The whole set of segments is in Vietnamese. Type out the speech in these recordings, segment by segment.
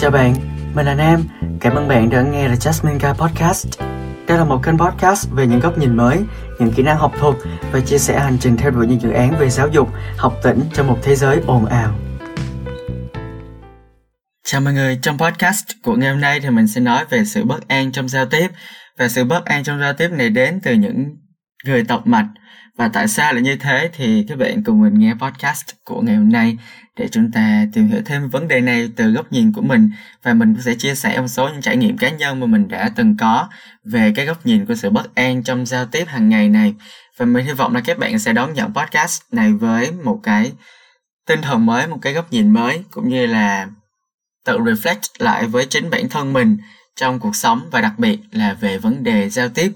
Chào bạn, mình là Nam. Cảm ơn bạn đã nghe The Jasmine Guy Podcast. Đây là một kênh podcast về những góc nhìn mới, những kỹ năng học thuật và chia sẻ hành trình theo đuổi những dự án về giáo dục, học tỉnh trong một thế giới ồn ào. Chào mọi người, trong podcast của ngày hôm nay thì mình sẽ nói về sự bất an trong giao tiếp và sự bất an trong giao tiếp này đến từ những người tộc mạch và tại sao lại như thế thì các bạn cùng mình nghe podcast của ngày hôm nay để chúng ta tìm hiểu thêm vấn đề này từ góc nhìn của mình. Và mình sẽ chia sẻ một số những trải nghiệm cá nhân mà mình đã từng có về cái góc nhìn của sự bất an trong giao tiếp hàng ngày này. Và mình hy vọng là các bạn sẽ đón nhận podcast này với một cái tinh thần mới, một cái góc nhìn mới, cũng như là tự reflect lại với chính bản thân mình trong cuộc sống và đặc biệt là về vấn đề giao tiếp.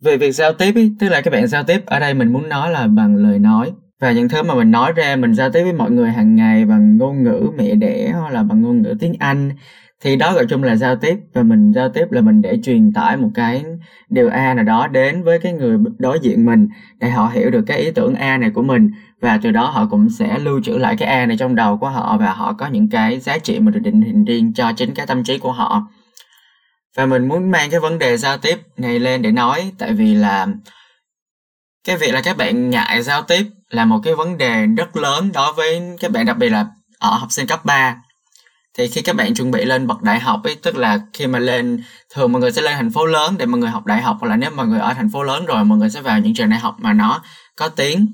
Về việc giao tiếp ý, tức là các bạn giao tiếp ở đây mình muốn nói là bằng lời nói. Và những thứ mà mình nói ra mình giao tiếp với mọi người hàng ngày bằng ngôn ngữ mẹ đẻ hoặc là bằng ngôn ngữ tiếng Anh thì đó gọi chung là giao tiếp. Và mình giao tiếp là mình để truyền tải một cái điều A nào đó đến với cái người đối diện mình để họ hiểu được cái ý tưởng A này của mình. Và từ đó họ cũng sẽ lưu trữ lại cái A này trong đầu của họ và họ có những cái giá trị mà được định hình riêng cho chính cái tâm trí của họ và mình muốn mang cái vấn đề giao tiếp này lên để nói tại vì là cái việc là các bạn ngại giao tiếp là một cái vấn đề rất lớn đối với các bạn đặc biệt là ở học sinh cấp 3 thì khi các bạn chuẩn bị lên bậc đại học ấy tức là khi mà lên thường mọi người sẽ lên thành phố lớn để mọi người học đại học hoặc là nếu mọi người ở thành phố lớn rồi mọi người sẽ vào những trường đại học mà nó có tiếng.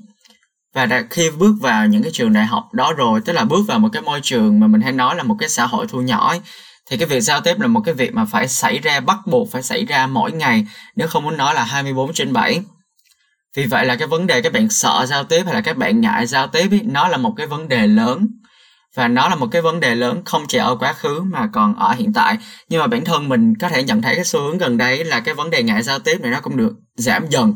Và khi bước vào những cái trường đại học đó rồi tức là bước vào một cái môi trường mà mình hay nói là một cái xã hội thu nhỏ ấy, thì cái việc giao tiếp là một cái việc mà phải xảy ra bắt buộc phải xảy ra mỗi ngày nếu không muốn nói là 24 trên 7 vì vậy là cái vấn đề các bạn sợ giao tiếp hay là các bạn ngại giao tiếp ý, nó là một cái vấn đề lớn. Và nó là một cái vấn đề lớn không chỉ ở quá khứ mà còn ở hiện tại. Nhưng mà bản thân mình có thể nhận thấy cái xu hướng gần đây là cái vấn đề ngại giao tiếp này nó cũng được giảm dần.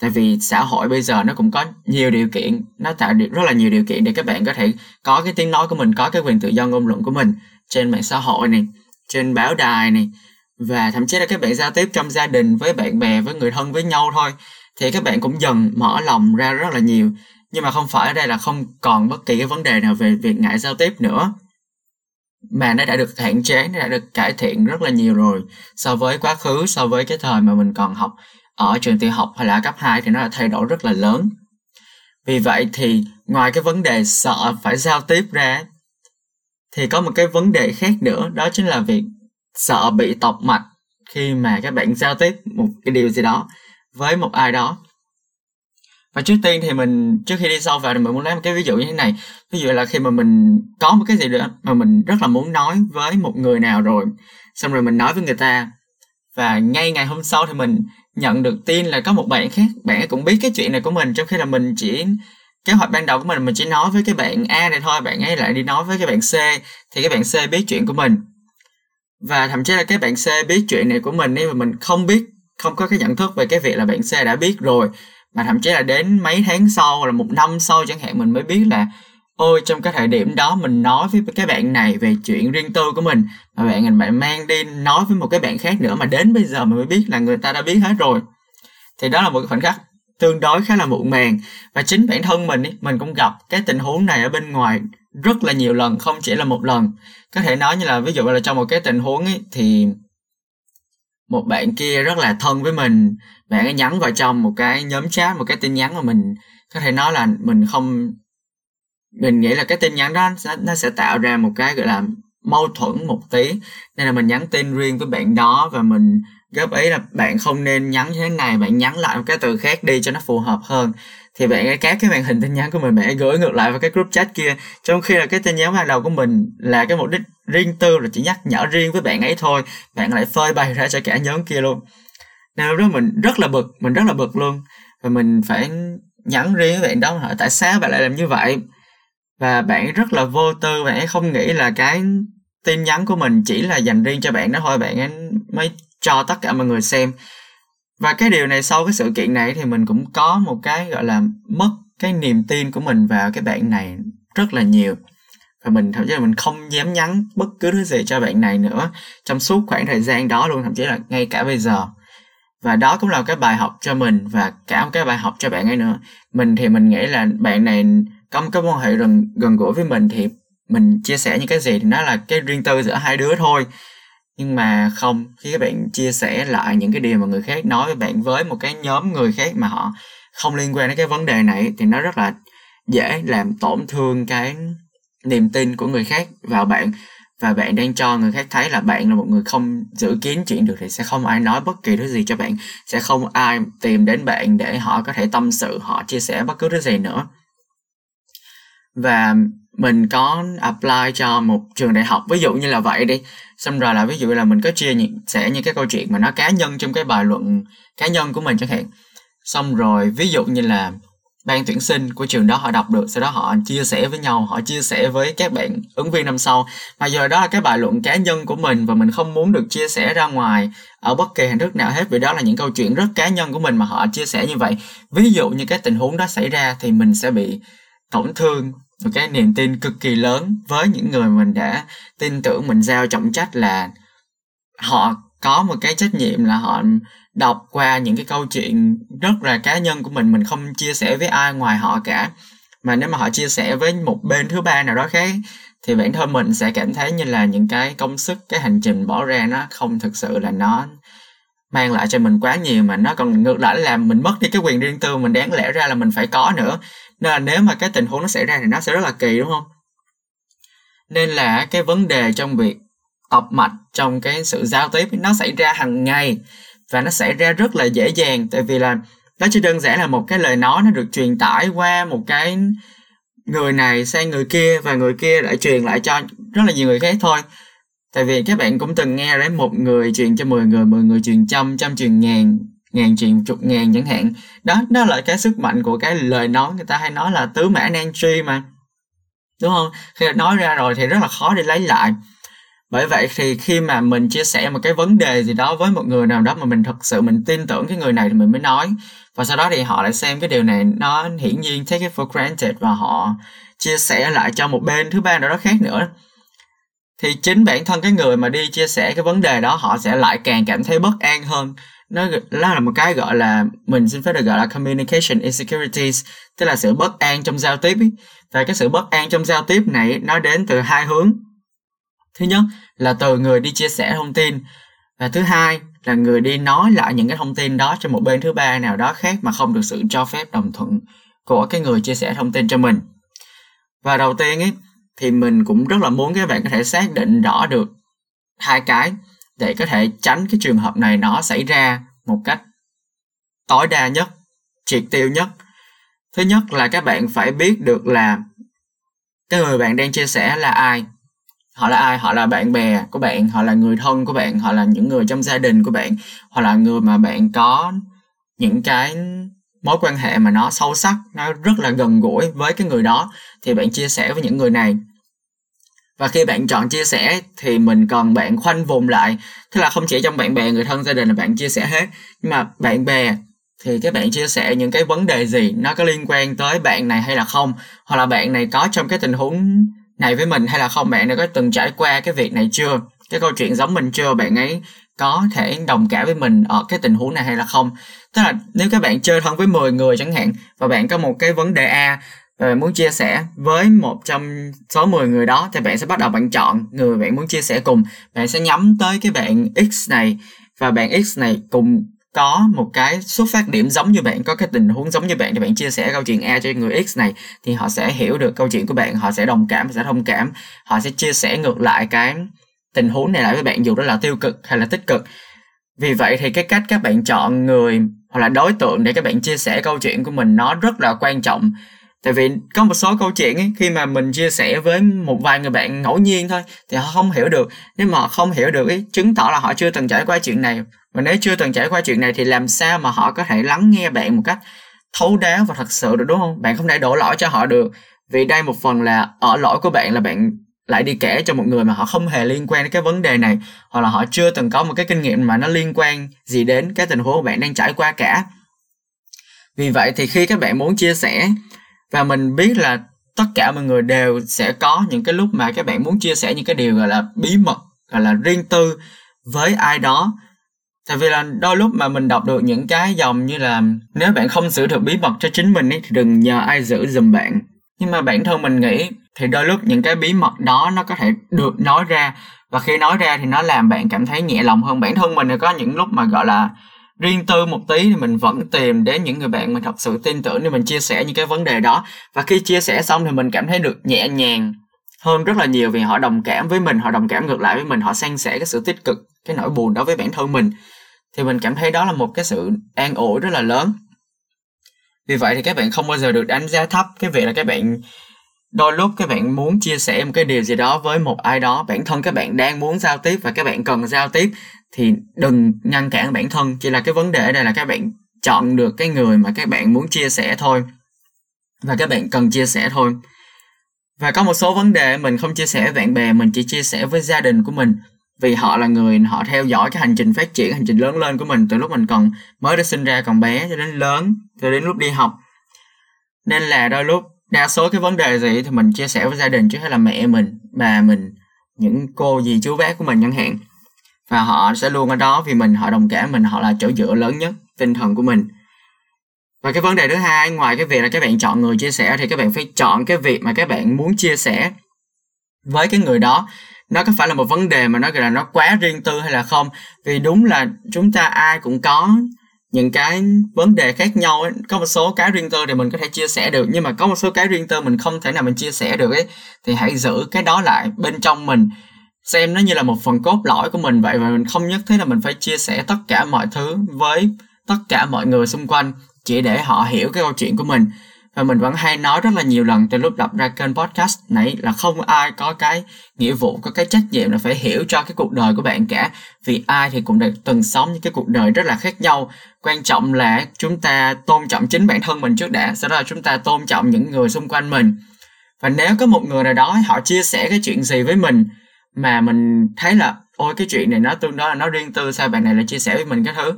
Tại vì xã hội bây giờ nó cũng có nhiều điều kiện nó tạo được rất là nhiều điều kiện để các bạn có thể có cái tiếng nói của mình có cái quyền tự do ngôn luận của mình trên mạng xã hội này trên báo đài này. Và thậm chí là các bạn giao tiếp trong gia đình với bạn bè, với người thân, với nhau thôi. Thì các bạn cũng dần mở lòng ra rất là nhiều. Nhưng mà không phải ở đây là không còn bất kỳ cái vấn đề nào về việc ngại giao tiếp nữa. Mà nó đã được hạn chế, nó đã được cải thiện rất là nhiều rồi. So với quá khứ, so với cái thời mà mình còn học ở trường tiểu học hay là cấp 2 thì nó đã thay đổi rất là lớn. Vì vậy thì ngoài cái vấn đề sợ phải giao tiếp ra thì có một cái vấn đề khác nữa, đó chính là việc sợ bị tọc mạch khi mà các bạn giao tiếp một cái điều gì đó với một ai đó. Và trước tiên thì mình, trước khi đi sâu vào thì mình muốn lấy một cái ví dụ như thế này. Ví dụ là khi mà mình có một cái gì đó mà mình rất là muốn nói với một người nào rồi, xong rồi mình nói với người ta, và ngay ngày hôm sau thì mình nhận được tin là có một bạn khác, bạn ấy cũng biết cái chuyện này của mình, trong khi là mình chỉ kế hoạch ban đầu của mình mình chỉ nói với cái bạn A này thôi, bạn ấy lại đi nói với cái bạn C, thì cái bạn C biết chuyện của mình. Và thậm chí là cái bạn C biết chuyện này của mình nhưng mà mình không biết, không có cái nhận thức về cái việc là bạn C đã biết rồi, mà thậm chí là đến mấy tháng sau là một năm sau chẳng hạn mình mới biết là, ôi, trong cái thời điểm đó mình nói với cái bạn này về chuyện riêng tư của mình, mà bạn mình bạn mang đi nói với một cái bạn khác nữa mà đến bây giờ mình mới biết là người ta đã biết hết rồi. Thì đó là một khoảnh khắc tương đối khá là muộn màng. Và chính bản thân mình ý, mình cũng gặp cái tình huống này ở bên ngoài rất là nhiều lần không chỉ là một lần. Có thể nói như là ví dụ là trong một cái tình huống ấy, thì một bạn kia rất là thân với mình bạn ấy nhắn vào trong một cái nhóm chat một cái tin nhắn mà mình có thể nói là mình không mình nghĩ là cái tin nhắn đó nó sẽ tạo ra một cái gọi là mâu thuẫn một tí. Nên là mình nhắn tin riêng với bạn đó và mình góp ý là bạn không nên nhắn như thế này, bạn nhắn lại một cái từ khác đi cho nó phù hợp hơn. Thì bạn ấy các cái màn hình tin nhắn của mình, bạn ấy gửi ngược lại vào cái group chat kia. Trong khi là cái tin nhắn ban đầu của mình là cái mục đích riêng tư, là chỉ nhắc nhở riêng với bạn ấy thôi, bạn lại phơi bày ra cho cả nhóm kia luôn. Nên lúc đó mình rất là bực, mình rất là bực luôn. Và mình phải nhắn riêng với bạn đó, hỏi tại sao bạn lại làm như vậy? Và bạn rất là vô tư, bạn ấy không nghĩ là cái tin nhắn của mình chỉ là dành riêng cho bạn đó thôi, bạn ấy mới cho tất cả mọi người xem. Và cái điều này sau cái sự kiện này thì mình cũng có một cái gọi là mất cái niềm tin của mình vào cái bạn này rất là nhiều. Và mình, thậm chí là mình không dám nhắn bất cứ thứ gì cho bạn này nữa trong suốt khoảng thời gian đó luôn, thậm chí là ngay cả bây giờ. Và đó cũng là cái bài học cho mình và cả một cái bài học cho bạn ấy nữa. Mình thì mình nghĩ là bạn này có một cái quan hệ gần gần gũi với mình thì mình chia sẻ những cái gì thì nó là cái riêng tư giữa hai đứa thôi nhưng mà không, khi các bạn chia sẻ lại những cái điều mà người khác nói với bạn với một cái nhóm người khác mà họ không liên quan đến cái vấn đề này thì nó rất là dễ làm tổn thương cái niềm tin của người khác vào bạn. Và bạn đang cho người khác thấy là bạn là một người không giữ kín chuyện được thì sẽ không ai nói bất kỳ thứ gì cho bạn. Sẽ không ai tìm đến bạn để họ có thể tâm sự, họ chia sẻ bất cứ thứ gì nữa và mình có apply cho một trường đại học, ví dụ như là vậy đi. Xong rồi là ví dụ là mình có chia sẻ những cái câu chuyện mà nó cá nhân trong cái bài luận cá nhân của mình chẳng hạn. Xong rồi ví dụ như là ban tuyển sinh của trường đó họ đọc được, sau đó họ chia sẻ với nhau, họ chia sẻ với các bạn ứng viên năm sau. Mà giờ đó là cái bài luận cá nhân của mình và mình không muốn được chia sẻ ra ngoài ở bất kỳ hình thức nào hết, vì đó là những câu chuyện rất cá nhân của mình mà họ chia sẻ như vậy. Ví dụ như cái tình huống đó xảy ra thì mình sẽ bị tổn thương một cái niềm tin cực kỳ lớn với những người mình đã tin tưởng, mình giao trọng trách là họ có một cái trách nhiệm là họ đọc qua những cái câu chuyện rất là cá nhân của mình. Mình không chia sẻ với ai ngoài họ cả. Mà nếu mà họ chia sẻ với một bên thứ ba nào đó khác, thì bản thân mình sẽ cảm thấy như là những cái công sức, cái hành trình bỏ ra nó không thực sự là nó mang lại cho mình quá nhiều, mà nó còn ngược lại làm mình mất đi cái quyền riêng tư. Mình đáng lẽ ra là mình phải có nữa nên là nếu mà cái tình huống nó xảy ra thì nó sẽ rất là kỳ, đúng không? Nên là cái vấn đề trong việc tập mạch trong cái sự giao tiếp nó xảy ra hàng ngày và nó xảy ra rất là dễ dàng. Tại vì là nó chỉ đơn giản là một cái lời nói nó được truyền tải qua một cái người này sang người kia và người kia lại truyền lại cho rất là nhiều người khác thôi. Tại vì các bạn cũng từng nghe đấy một người truyền cho 10 người 10 người truyền trăm trăm truyền ngàn ngàn truyền chục ngàn chẳng hạn. Đó đó là cái sức mạnh của cái lời nói. Người ta hay nói là tứ mã nan truy mà. Đúng không? Khi nói ra rồi thì rất là khó để lấy lại. Bởi vậy thì khi mà mình chia sẻ một cái vấn đề gì đó với một người nào đó mà mình thật sự mình tin tưởng cái người này thì mình mới nói. Và sau đó thì họ lại xem cái điều này. Nó hiển nhiên take it for granted và họ chia sẻ lại cho một bên thứ ba nào đó khác nữa. Thì chính bản thân cái người mà đi chia sẻ cái vấn đề đó, họ sẽ lại càng cảm thấy bất an hơn nó là một cái gọi là mình xin phép được gọi là communication insecurities, tức là sự bất an trong giao tiếp ý. và cái sự bất an trong giao tiếp này nó đến từ hai hướng. Thứ nhất là từ người đi chia sẻ thông tin, và thứ hai là người đi nói lại những cái thông tin đó cho một bên thứ ba nào đó khác mà không được sự cho phép đồng thuận của cái người chia sẻ thông tin cho mình. Và đầu tiên ấy thì mình cũng rất là muốn các bạn có thể xác định rõ được hai cái để có thể tránh cái trường hợp này nó xảy ra một cách tối đa nhất, triệt tiêu nhất. Thứ nhất là các bạn phải biết được là cái người bạn đang chia sẻ là ai. Họ là ai? Họ là bạn bè của bạn, họ là người thân của bạn, họ là những người trong gia đình của bạn hoặc là người mà bạn có những cái mối quan hệ mà nó sâu sắc, nó rất là gần gũi với cái người đó. Thì bạn chia sẻ với những người này và khi bạn chọn chia sẻ thì mình cần bạn khoanh vùng lại. Tức là không chỉ trong bạn bè, người thân, gia đình là bạn chia sẻ hết. Nhưng mà bạn bè thì các bạn chia sẻ những cái vấn đề gì? Nó có liên quan tới bạn này hay là không? Hoặc là bạn này có trong cái tình huống này với mình hay là không? Bạn đã có từng trải qua cái việc này chưa? Cái câu chuyện giống mình chưa? Bạn ấy có thể đồng cảm với mình ở cái tình huống này hay là không? Tức là nếu các bạn chơi thân với 10 người chẳng hạn và bạn có một cái vấn đề A và muốn chia sẻ với một trong số 10 người đó thì bạn sẽ bắt đầu bạn chọn người bạn muốn chia sẻ cùng. Bạn sẽ nhắm tới cái bạn X này và bạn X này cùng có một cái xuất phát điểm giống như bạn, có cái tình huống giống như bạn thì bạn chia sẻ câu chuyện A cho người X này thì họ sẽ hiểu được câu chuyện của bạn, họ sẽ đồng cảm sẽ thông cảm, họ sẽ chia sẻ ngược lại cái tình huống này lại với bạn dù đó là tiêu cực hay là tích cực. Vì vậy thì cái cách các bạn chọn người hoặc là đối tượng để các bạn chia sẻ câu chuyện của mình nó rất là quan trọng tại vì có một số câu chuyện ấy, khi mà mình chia sẻ với một vài người bạn ngẫu nhiên thôi thì họ không hiểu được. Nếu mà họ không hiểu được ý chứng tỏ là họ chưa từng trải qua chuyện này. Và nếu chưa từng trải qua chuyện này thì làm sao mà họ có thể lắng nghe bạn một cách thấu đáo và thật sự được đúng không? Bạn không thể đổ lỗi cho họ được. Vì đây một phần là ở lỗi của bạn là bạn lại đi kể cho một người mà họ không hề liên quan đến cái vấn đề này hoặc là họ chưa từng có một cái kinh nghiệm mà nó liên quan gì đến cái tình huống của bạn đang trải qua cả. Vì vậy thì khi các bạn muốn chia sẻ và mình biết là tất cả mọi người đều sẽ có những cái lúc mà các bạn muốn chia sẻ những cái điều gọi là bí mật gọi là riêng tư với ai đó. Tại vì là đôi lúc mà mình đọc được những cái dòng như là nếu bạn không giữ được bí mật cho chính mình ấy, thì đừng nhờ ai giữ giùm bạn. Nhưng mà bản thân mình nghĩ thì đôi lúc những cái bí mật đó nó có thể được nói ra. Và khi nói ra thì nó làm bạn cảm thấy nhẹ lòng hơn bản thân mình. Thì có những lúc mà gọi là riêng tư một tí thì mình vẫn tìm đến những người bạn mình thật sự tin tưởng để mình chia sẻ những cái vấn đề đó. Và khi chia sẻ xong thì mình cảm thấy được nhẹ nhàng hơn rất là nhiều vì họ đồng cảm với mình, họ đồng cảm ngược lại với mình, họ san sẻ cái sự tích cực, cái nỗi buồn đó với bản thân mình. Thì mình cảm thấy đó là một cái sự an ủi rất là lớn. Vì vậy thì các bạn không bao giờ được đánh giá thấp cái việc là các bạn đôi lúc các bạn muốn chia sẻ một cái điều gì đó với một ai đó. Bản thân các bạn đang muốn giao tiếp và các bạn cần giao tiếp thì đừng ngăn cản bản thân, chỉ là cái vấn đề ở đây là các bạn chọn được cái người mà các bạn muốn chia sẻ thôi. Và các bạn cần chia sẻ thôi. Và có một số vấn đề mình không chia sẻ với bạn bè, mình chỉ chia sẻ với gia đình của mình. Vì họ là người, họ theo dõi cái hành trình phát triển, hành trình lớn lên của mình từ lúc mình còn mới được sinh ra, còn bé cho đến lớn, cho đến lúc đi học. Nên là đôi lúc đa số cái vấn đề gì thì mình chia sẻ với gia đình chứ hay là mẹ mình, bà mình, những cô dì chú bác của mình chẳng hạn và họ sẽ luôn ở đó vì mình, họ đồng cảm mình, họ là chỗ dựa lớn nhất tinh thần của mình. Và cái vấn đề thứ hai, ngoài cái việc là các bạn chọn người chia sẻ thì các bạn phải chọn cái việc mà các bạn muốn chia sẻ với cái người đó. Nó có phải là một vấn đề mà nó gọi là nó quá riêng tư hay là không? Vì đúng là chúng ta ai cũng có những cái vấn đề khác nhau ấy. có một số cái riêng tư thì mình có thể chia sẻ được, nhưng mà có một số cái riêng tư mình không thể nào mình chia sẻ được ấy, thì hãy giữ cái đó lại bên trong mình xem nó như là một phần cốt lõi của mình vậy và mình không nhất thiết là mình phải chia sẻ tất cả mọi thứ với tất cả mọi người xung quanh chỉ để họ hiểu cái câu chuyện của mình. Và mình vẫn hay nói rất là nhiều lần từ lúc lập ra kênh podcast này là không ai có cái nghĩa vụ, có cái trách nhiệm là phải hiểu cho cái cuộc đời của bạn cả. Vì ai thì cũng đã từng sống những cái cuộc đời rất là khác nhau. Quan trọng là chúng ta tôn trọng chính bản thân mình trước đã, sau đó là chúng ta tôn trọng những người xung quanh mình. Và nếu có một người nào đó họ chia sẻ cái chuyện gì với mình mà mình thấy là, ôi, cái chuyện này nó tương đối là nó riêng tư, sao bạn này lại chia sẻ với mình cái thứ?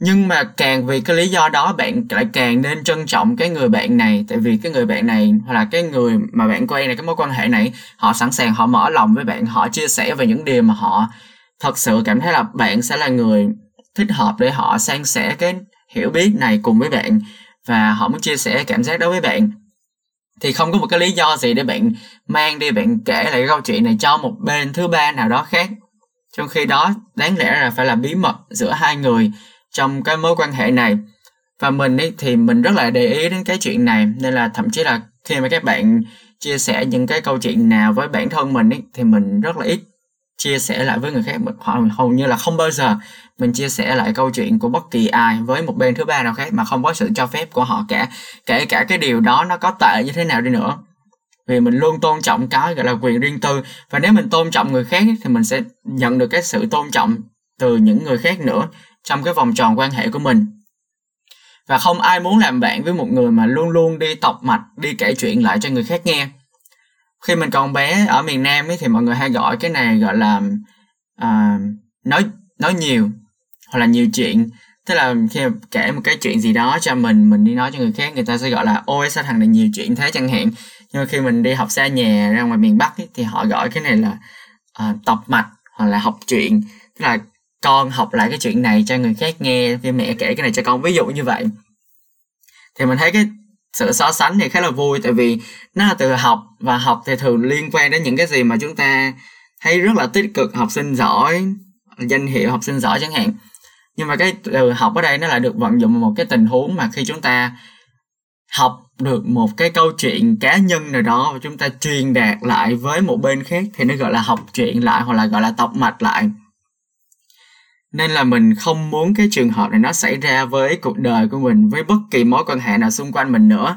Nhưng mà càng vì cái lý do đó bạn lại càng nên trân trọng cái người bạn này. Tại vì cái người bạn này hoặc là cái người mà bạn quen này, cái mối quan hệ này, họ sẵn sàng họ mở lòng với bạn, họ chia sẻ về những điều mà họ thật sự cảm thấy là bạn sẽ là người thích hợp để họ san sẻ cái hiểu biết này cùng với bạn và họ muốn chia sẻ cảm giác đó với bạn. Thì không có một cái lý do gì để bạn mang đi bạn kể lại cái câu chuyện này cho một bên thứ ba nào đó khác. Trong khi đó, đáng lẽ là phải là bí mật giữa hai người trong cái mối quan hệ này. Và mình ấy thì mình rất là để ý đến cái chuyện này, nên là thậm chí là khi mà các bạn chia sẻ những cái câu chuyện nào với bản thân mình ấy, thì mình rất là ít chia sẻ lại với người khác. Hoặc hầu như là không bao giờ mình chia sẻ lại câu chuyện của bất kỳ ai với một bên thứ ba nào khác mà không có sự cho phép của họ cả. Kể cả cái điều đó nó có tệ như thế nào đi nữa vì mình luôn tôn trọng cái gọi là quyền riêng tư. Và nếu mình tôn trọng người khác thì mình sẽ nhận được cái sự tôn trọng từ những người khác nữa trong cái vòng tròn quan hệ của mình. Và không ai muốn làm bạn với một người mà luôn luôn đi tọc mạch đi kể chuyện lại cho người khác nghe. Khi mình còn bé ở miền nam ấy, thì mọi người hay gọi cái này gọi là uh, nói nói nhiều hoặc là nhiều chuyện. Tức là khi kể một cái chuyện gì đó cho mình mình đi nói cho người khác người ta sẽ gọi là ôi sao thằng này nhiều chuyện thế? chẳng hạn nhưng mà khi mình đi học xa nhà ra ngoài miền bắc ấy, thì họ gọi cái này là uh, tập mạch hoặc là học chuyện. Tức là con học lại cái chuyện này cho người khác nghe khi mẹ kể cái này cho con. Ví dụ như vậy. Thì mình thấy cái sự so sánh thì khá là vui tại vì nó là từ học và học thì thường liên quan đến những cái gì mà chúng ta thấy rất là tích cực học sinh giỏi danh hiệu học sinh giỏi chẳng hạn. Nhưng mà cái từ học ở đây nó lại được vận dụng một cái tình huống mà khi chúng ta học được một cái câu chuyện cá nhân nào đó và chúng ta truyền đạt lại với một bên khác thì nó gọi là học chuyện lại hoặc là gọi là tọc mạch lại. Nên là mình không muốn cái trường hợp này nó xảy ra với cuộc đời của mình, với bất kỳ mối quan hệ nào xung quanh mình nữa.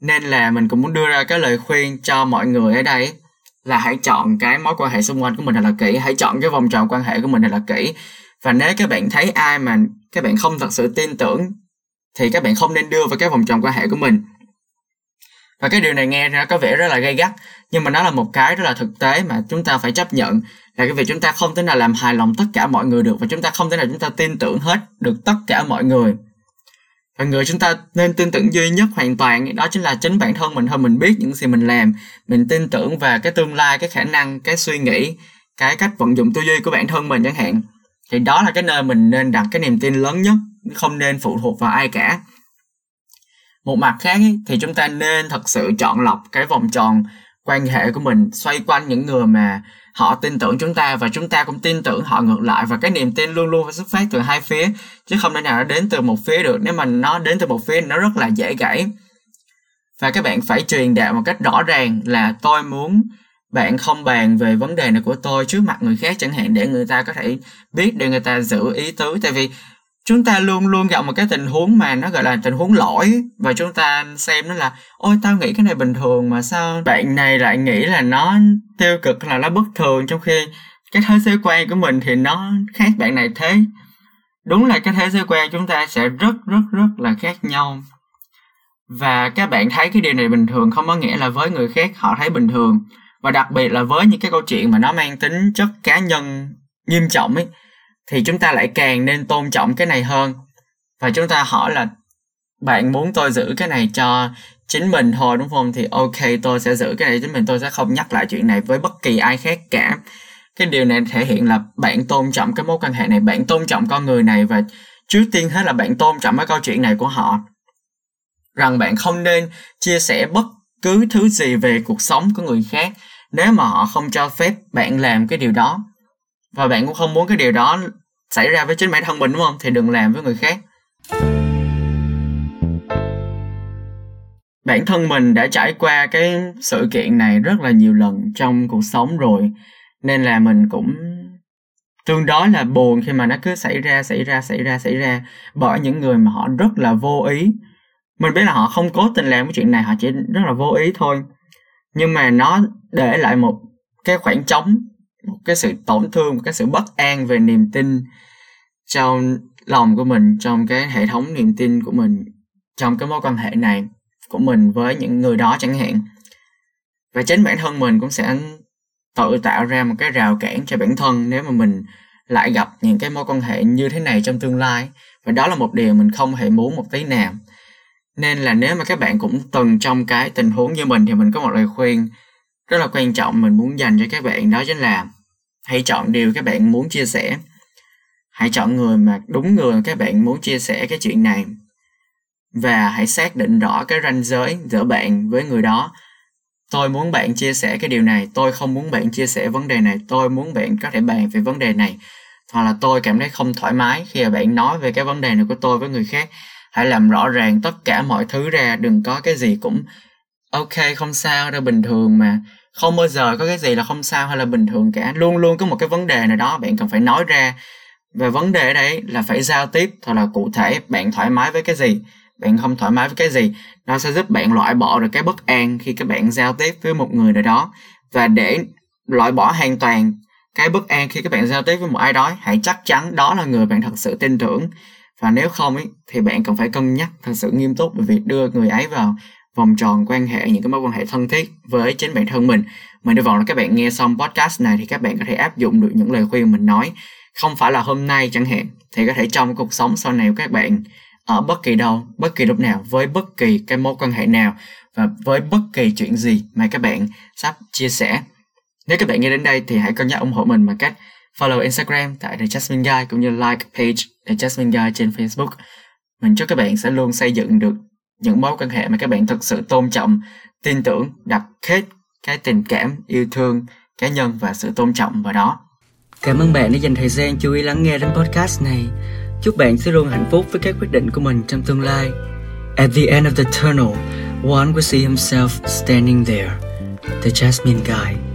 Nên là mình cũng muốn đưa ra cái lời khuyên cho mọi người ở đây là hãy chọn cái mối quan hệ xung quanh của mình thật là kỹ, hãy chọn cái vòng tròn quan hệ của mình thật là kỹ. Và nếu các bạn thấy ai mà các bạn không thật sự tin tưởng thì các bạn không nên đưa vào cái vòng tròn quan hệ của mình. Và cái điều này nghe ra có vẻ rất là gay gắt, nhưng mà nó là một cái rất là thực tế mà chúng ta phải chấp nhận, là cái việc chúng ta không thể nào làm hài lòng tất cả mọi người được và chúng ta không thể nào chúng ta tin tưởng hết được tất cả mọi người. Và người chúng ta nên tin tưởng duy nhất hoàn toàn, đó chính là chính bản thân mình thôi, mình biết những gì mình làm, mình tin tưởng vào cái tương lai, cái khả năng, cái suy nghĩ, cái cách vận dụng tư duy của bản thân mình chẳng hạn thì đó là cái nơi mình nên đặt cái niềm tin lớn nhất không nên phụ thuộc vào ai cả. Một mặt khác ấy, thì chúng ta nên thật sự chọn lọc cái vòng tròn quan hệ của mình xoay quanh những người mà họ tin tưởng chúng ta và chúng ta cũng tin tưởng họ ngược lại và cái niềm tin luôn luôn phải xuất phát từ hai phía chứ không thể nào nó đến từ một phía được. Nếu mà nó đến từ một phía nó rất là dễ gãy. Và các bạn phải truyền đạt một cách rõ ràng là tôi muốn bạn không bàn về vấn đề này của tôi trước mặt người khác chẳng hạn để người ta có thể biết, để người ta giữ ý tứ. Tại vì chúng ta luôn luôn gặp một cái tình huống mà nó gọi là tình huống lỗi, và chúng ta xem nó là, ôi, tao nghĩ cái này bình thường mà sao? Bạn này lại nghĩ là nó tiêu cực là nó bất thường, trong khi cái thế giới quan của mình thì nó khác bạn này thế. Đúng là cái thế giới quan chúng ta sẽ rất rất rất là khác nhau. Và các bạn thấy cái điều này bình thường không có nghĩa là với người khác họ thấy bình thường và đặc biệt là với những cái câu chuyện mà nó mang tính chất cá nhân nghiêm trọng ấy, thì chúng ta lại càng nên tôn trọng cái này hơn. Và chúng ta hỏi là, bạn muốn tôi giữ cái này cho chính mình thôi, đúng không? Thì ok, tôi sẽ giữ cái này chính mình, tôi sẽ không nhắc lại chuyện này với bất kỳ ai khác cả. Cái điều này thể hiện là bạn tôn trọng cái mối quan hệ này, bạn tôn trọng con người này, và trước tiên hết là bạn tôn trọng cái câu chuyện này của họ. Rằng bạn không nên chia sẻ bất cứ thứ gì về cuộc sống của người khác nếu mà họ không cho phép bạn làm cái điều đó, và bạn cũng không muốn cái điều đó xảy ra với chính bản thân mình, đúng không? Thì đừng làm với người khác. Bản thân mình đã trải qua cái sự kiện này rất là nhiều lần trong cuộc sống rồi, nên là mình cũng tương đối là buồn khi mà nó cứ xảy ra xảy ra xảy ra xảy ra bởi những người mà họ rất là vô ý. Mình biết là họ không cố tình làm cái chuyện này, họ chỉ rất là vô ý thôi nhưng mà nó để lại một cái khoảng trống, một cái sự tổn thương, một cái sự bất an về niềm tin trong lòng của mình, trong cái hệ thống niềm tin của mình, trong cái mối quan hệ này của mình với những người đó chẳng hạn. Và chính bản thân mình cũng sẽ tự tạo ra một cái rào cản cho bản thân nếu mà mình lại gặp những cái mối quan hệ như thế này trong tương lai. Và đó là một điều mình không hề muốn một tí nào nên là nếu mà các bạn cũng từng trong cái tình huống như mình thì mình có một lời khuyên rất là quan trọng mình muốn dành cho các bạn, đó chính là hãy chọn điều các bạn muốn chia sẻ. Hãy chọn người mà đúng người mà các bạn muốn chia sẻ cái chuyện này. Và hãy xác định rõ cái ranh giới giữa bạn với người đó. Tôi muốn bạn chia sẻ cái điều này, tôi không muốn bạn chia sẻ vấn đề này, tôi muốn bạn có thể bàn về vấn đề này. Hoặc là tôi cảm thấy không thoải mái khi mà bạn nói về cái vấn đề này của tôi với người khác hãy làm rõ ràng tất cả mọi thứ ra, đừng có cái gì cũng ok, không sao đâu, bình thường mà. Không bao giờ có cái gì là không sao hay là bình thường cả. Luôn luôn có một cái vấn đề nào đó bạn cần phải nói ra. Về vấn đề đấy là phải giao tiếp, thật là cụ thể, bạn thoải mái với cái gì, bạn không thoải mái với cái gì. Nó sẽ giúp bạn loại bỏ được cái bất an khi các bạn giao tiếp với một người nào đó. Và để loại bỏ hoàn toàn cái bất an khi các bạn giao tiếp với một ai đó, hãy chắc chắn đó là người bạn thật sự tin tưởng và nếu không ấy, thì bạn cần phải cân nhắc thật sự nghiêm túc về việc đưa người ấy vào vòng tròn quan hệ, những cái mối quan hệ thân thiết với chính bản thân mình. Mình hy vọng là các bạn nghe xong podcast này thì các bạn có thể áp dụng được những lời khuyên mình nói. Không phải là hôm nay chẳng hạn, thì có thể trong cuộc sống sau này của các bạn, ở bất kỳ đâu, bất kỳ lúc nào, với bất kỳ cái mối quan hệ nào, và với bất kỳ chuyện gì mà các bạn sắp chia sẻ. Nếu các bạn nghe đến đây thì hãy cân nhắc ủng hộ mình bằng cách follow Instagram tại The Jasmine Guy cũng như like page The Jasmine Guy trên Facebook. Mình chúc các bạn sẽ luôn xây dựng được những mối quan hệ mà các bạn thực sự tôn trọng, tin tưởng, đặt hết cái tình cảm, yêu thương, cá nhân và sự tôn trọng vào đó. Cảm ơn bạn đã dành thời gian chú ý lắng nghe đến podcast này. Chúc bạn sẽ luôn hạnh phúc với các quyết định của mình trong tương lai. At the end of the tunnel, one will see himself standing there, the Jasmine guy.